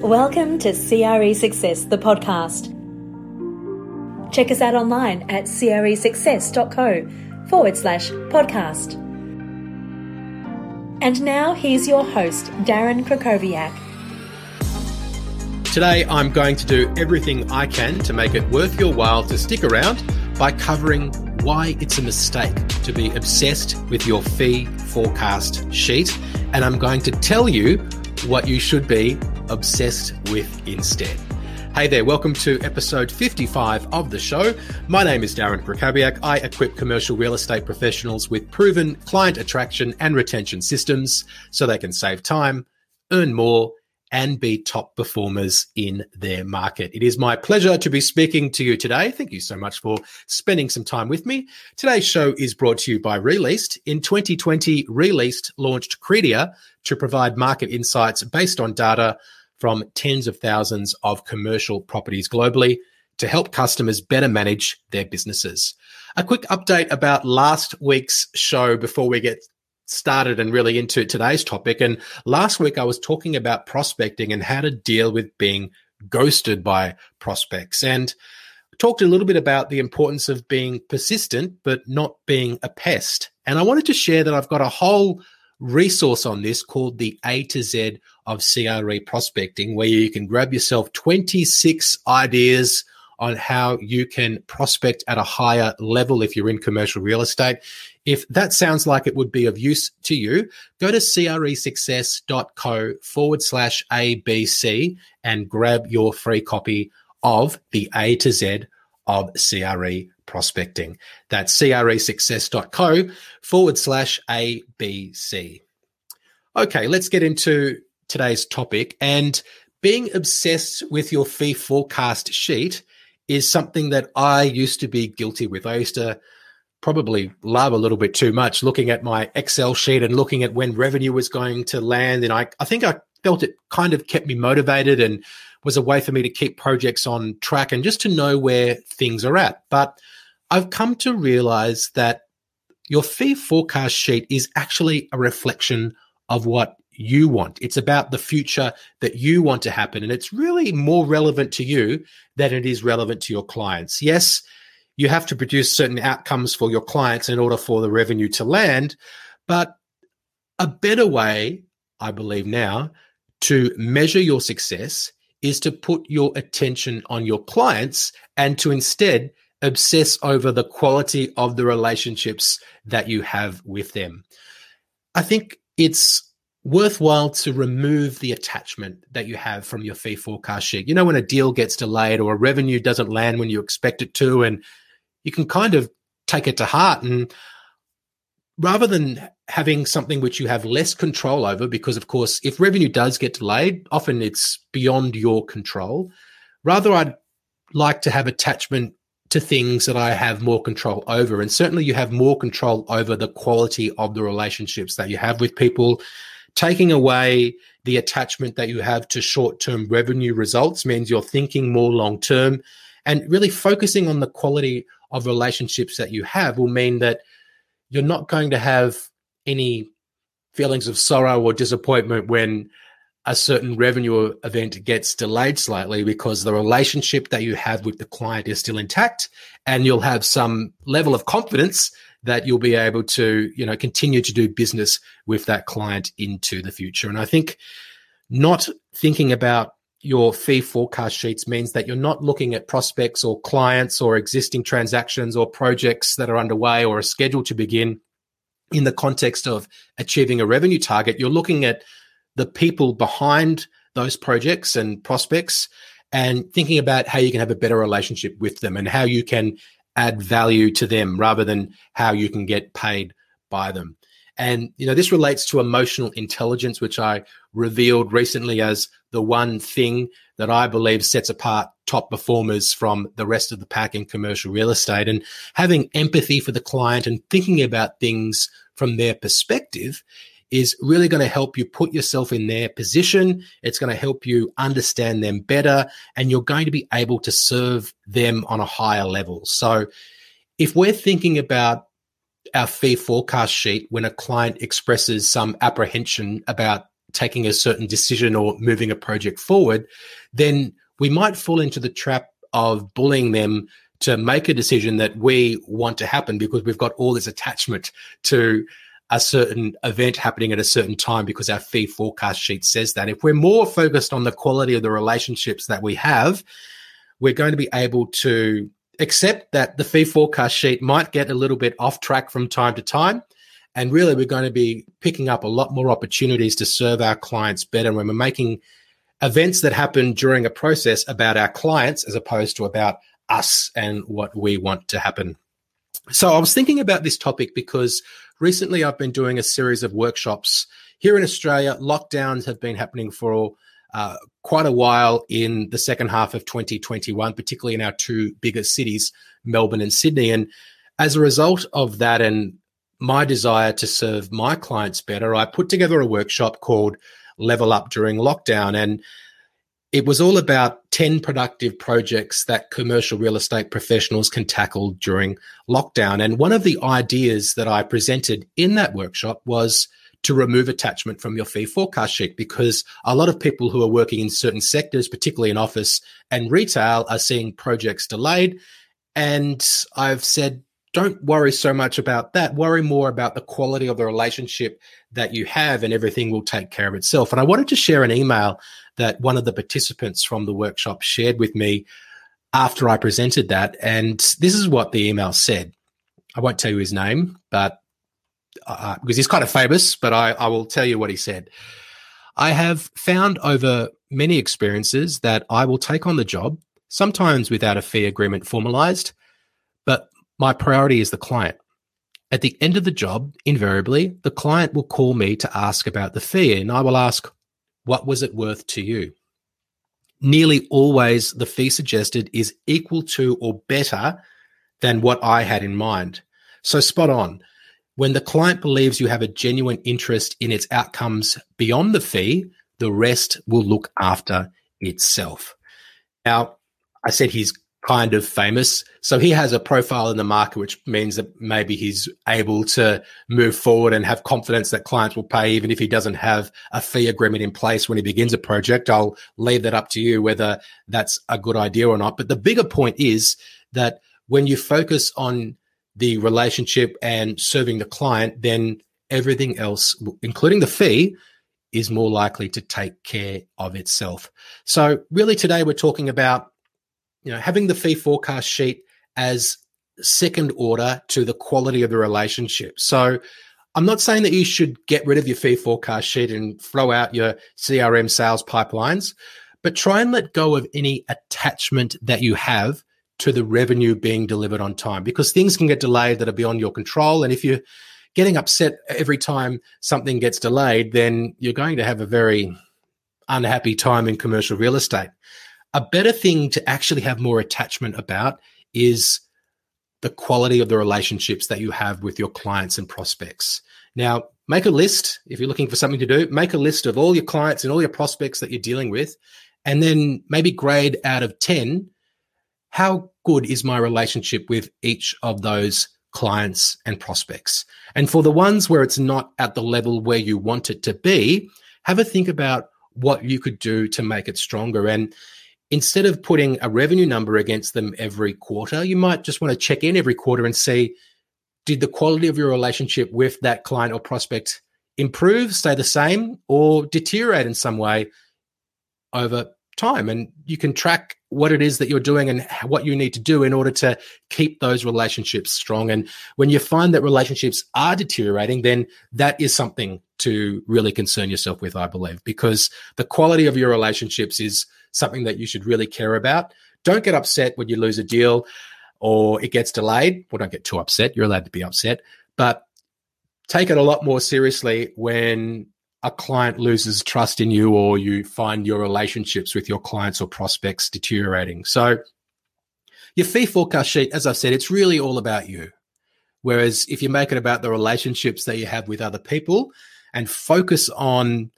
Welcome to CRE Success, the podcast. Check us out online at cresuccess.co forward slash podcast. And now here's your host, Darren Krakowiak. Today, I'm going to do everything I can to make it worth your while to stick around by covering why it's a mistake to be obsessed with your fee forecast sheet. And I'm going to tell you what you should be obsessed with instead. Hey there, welcome to episode 55 of the show. My name is Darren Krakowiak. I equip commercial real estate professionals with proven client attraction and retention systems so they can save time, earn more, and be top performers in their market. It is my pleasure to be speaking to you today. Thank you so much for spending some time with me. Today's show is brought to you by Released. In 2020, Released launched Credia to provide market insights based on data from tens of thousands of commercial properties globally to help customers better manage their businesses. A quick update about last week's show before we get started and really into today's topic. And last week I was talking about prospecting and how to deal with being ghosted by prospects and talked a little bit about the importance of being persistent, but not being a pest. And I wanted to share that I've got a whole resource on this called the A to Z of CRE prospecting, where you can grab yourself 26 ideas on how you can prospect at a higher level if you're in commercial real estate. If that sounds like it would be of use to you, go to cresuccess.co forward slash ABC and grab your free copy of the A to Z of CRE prospecting. That's cresuccess.co forward slash ABC. Okay, let's get into today's topic. And being obsessed with your fee forecast sheet is something that I used to be guilty with. I used to probably love a little bit too much looking at my Excel sheet and looking at when revenue was going to land. And I, I think I felt it kind of kept me motivated and was a way for me to keep projects on track and just to know where things are at. But I've come to realize that your fee forecast sheet is actually a reflection of what you want. It's about the future that you want to happen. And it's really more relevant to you than it is relevant to your clients. Yes, you have to produce certain outcomes for your clients in order for the revenue to land. But a better way, I believe now, to measure your success is to put your attention on your clients and to instead obsess over the quality of the relationships that you have with them. I think it's worthwhile to remove the attachment that you have from your fee forecast sheet. You know, when a deal gets delayed or a revenue doesn't land when you expect it to, and you can kind of take it to heart. And rather than having something which you have less control over, because of course, if revenue does get delayed, often it's beyond your control. Rather, I'd like to have attachment to things that I have more control over. And certainly you have more control over the quality of the relationships that you have with people. Taking away the attachment that you have to short term revenue results means you're thinking more long term and really focusing on the quality of relationships that you have will mean that you're not going to have any feelings of sorrow or disappointment when a certain revenue event gets delayed slightly because the relationship that you have with the client is still intact and you'll have some level of confidence that you'll be able to you know continue to do business with that client into the future. And i think not thinking about your fee forecast sheets means that you're not looking at prospects or clients or existing transactions or projects that are underway or are scheduled to begin in the context of achieving a revenue target you're looking at the people behind those projects and prospects and thinking about how you can have a better relationship with them and how you can add value to them rather than how you can get paid by them. And you know this relates to emotional intelligence which I revealed recently as the one thing that I believe sets apart top performers from the rest of the pack in commercial real estate and having empathy for the client and thinking about things from their perspective is really going to help you put yourself in their position. It's going to help you understand them better and you're going to be able to serve them on a higher level. So if we're thinking about our fee forecast sheet when a client expresses some apprehension about taking a certain decision or moving a project forward, then we might fall into the trap of bullying them to make a decision that we want to happen because we've got all this attachment to a certain event happening at a certain time because our fee forecast sheet says that. If we're more focused on the quality of the relationships that we have, we're going to be able to accept that the fee forecast sheet might get a little bit off track from time to time. And really, we're going to be picking up a lot more opportunities to serve our clients better when we're making events that happen during a process about our clients as opposed to about us and what we want to happen. So I was thinking about this topic because recently I've been doing a series of workshops here in Australia. Lockdowns have been happening for uh, quite a while in the second half of 2021, particularly in our two biggest cities, Melbourne and Sydney. And as a result of that and my desire to serve my clients better, I put together a workshop called Level Up during lockdown. And it was all about 10 productive projects that commercial real estate professionals can tackle during lockdown. And one of the ideas that I presented in that workshop was to remove attachment from your fee forecast sheet because a lot of people who are working in certain sectors, particularly in office and retail, are seeing projects delayed. And I've said, don't worry so much about that. Worry more about the quality of the relationship that you have, and everything will take care of itself. And I wanted to share an email that one of the participants from the workshop shared with me after I presented that. And this is what the email said. I won't tell you his name, but uh, because he's kind of famous, but I, I will tell you what he said. I have found over many experiences that I will take on the job, sometimes without a fee agreement formalized, but my priority is the client. At the end of the job, invariably, the client will call me to ask about the fee, and I will ask, What was it worth to you? Nearly always, the fee suggested is equal to or better than what I had in mind. So, spot on. When the client believes you have a genuine interest in its outcomes beyond the fee, the rest will look after itself. Now, I said he's kind of famous. So he has a profile in the market, which means that maybe he's able to move forward and have confidence that clients will pay, even if he doesn't have a fee agreement in place when he begins a project. I'll leave that up to you whether that's a good idea or not. But the bigger point is that when you focus on the relationship and serving the client, then everything else, including the fee, is more likely to take care of itself. So really today we're talking about you know, having the fee forecast sheet as second order to the quality of the relationship. So I'm not saying that you should get rid of your fee forecast sheet and throw out your CRM sales pipelines, but try and let go of any attachment that you have to the revenue being delivered on time because things can get delayed that are beyond your control. And if you're getting upset every time something gets delayed, then you're going to have a very unhappy time in commercial real estate. A better thing to actually have more attachment about is the quality of the relationships that you have with your clients and prospects. Now, make a list if you're looking for something to do, make a list of all your clients and all your prospects that you're dealing with, and then maybe grade out of 10 how good is my relationship with each of those clients and prospects. And for the ones where it's not at the level where you want it to be, have a think about what you could do to make it stronger. And instead of putting a revenue number against them every quarter, you might just want to check in every quarter and see did the quality of your relationship with that client or prospect improve, stay the same, or deteriorate in some way over time? And you can track what it is that you're doing and what you need to do in order to keep those relationships strong. And when you find that relationships are deteriorating, then that is something to really concern yourself with, I believe, because the quality of your relationships is something that you should really care about. Don't get upset when you lose a deal or it gets delayed. Well, don't get too upset. You're allowed to be upset, but take it a lot more seriously when a client loses trust in you or you find your relationships with your clients or prospects deteriorating. So, your fee forecast sheet, as I said, it's really all about you. Whereas if you make it about the relationships that you have with other people and focus on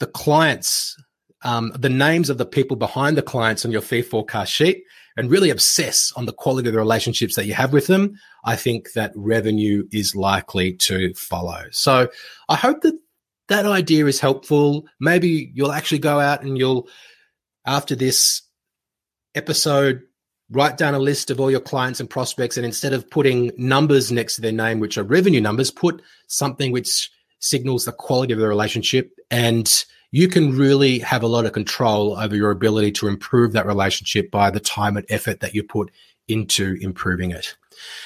the clients um, the names of the people behind the clients on your fee forecast sheet and really obsess on the quality of the relationships that you have with them, I think that revenue is likely to follow. So I hope that that idea is helpful. Maybe you'll actually go out and you'll, after this episode, write down a list of all your clients and prospects. And instead of putting numbers next to their name, which are revenue numbers, put something which signals the quality of the relationship. And you can really have a lot of control over your ability to improve that relationship by the time and effort that you put into improving it.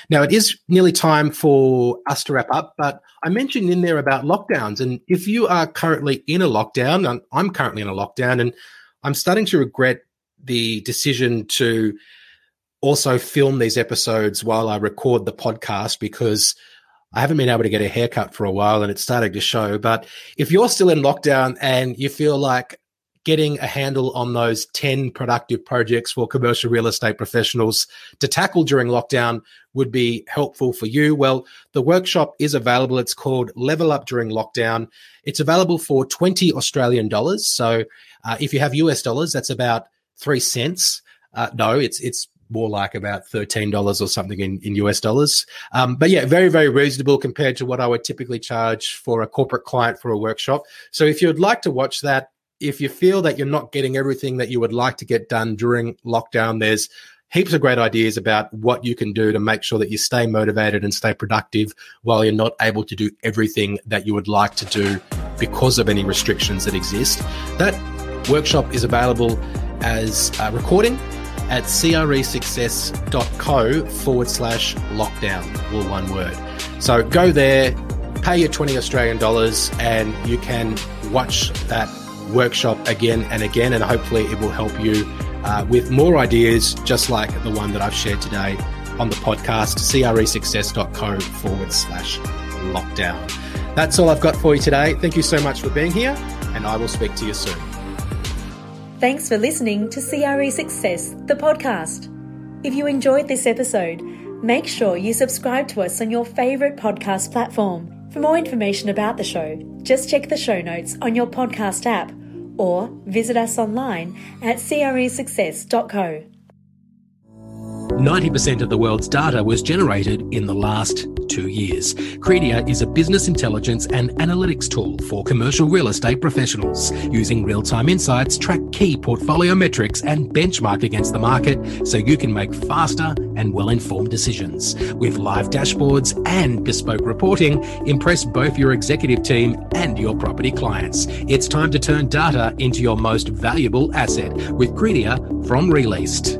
Now, it is nearly time for us to wrap up, but I mentioned in there about lockdowns. And if you are currently in a lockdown, and I'm currently in a lockdown, and I'm starting to regret the decision to also film these episodes while I record the podcast because I haven't been able to get a haircut for a while and it's starting to show. But if you're still in lockdown and you feel like getting a handle on those 10 productive projects for commercial real estate professionals to tackle during lockdown would be helpful for you. Well, the workshop is available. It's called Level Up During Lockdown. It's available for 20 Australian dollars. So uh, if you have US dollars, that's about three cents. Uh, no, it's it's more like about $13 or something in, in US dollars. Um, but yeah, very, very reasonable compared to what I would typically charge for a corporate client for a workshop. So if you'd like to watch that, if you feel that you're not getting everything that you would like to get done during lockdown, there's heaps of great ideas about what you can do to make sure that you stay motivated and stay productive while you're not able to do everything that you would like to do because of any restrictions that exist. That workshop is available as a recording at cresuccess.co forward slash lockdown, all one word. So go there, pay your 20 Australian dollars, and you can watch that workshop again and again, and hopefully it will help you uh, with more ideas just like the one that I've shared today on the podcast, cresuccess.co forward slash lockdown. That's all I've got for you today. Thank you so much for being here, and I will speak to you soon. Thanks for listening to CRE Success, the podcast. If you enjoyed this episode, make sure you subscribe to us on your favourite podcast platform. For more information about the show, just check the show notes on your podcast app or visit us online at cresuccess.co. 90% of the world's data was generated in the last two years. Credia is a business intelligence and analytics tool for commercial real estate professionals. Using real time insights, track key portfolio metrics, and benchmark against the market so you can make faster and well informed decisions. With live dashboards and bespoke reporting, impress both your executive team and your property clients. It's time to turn data into your most valuable asset with Credia from Released.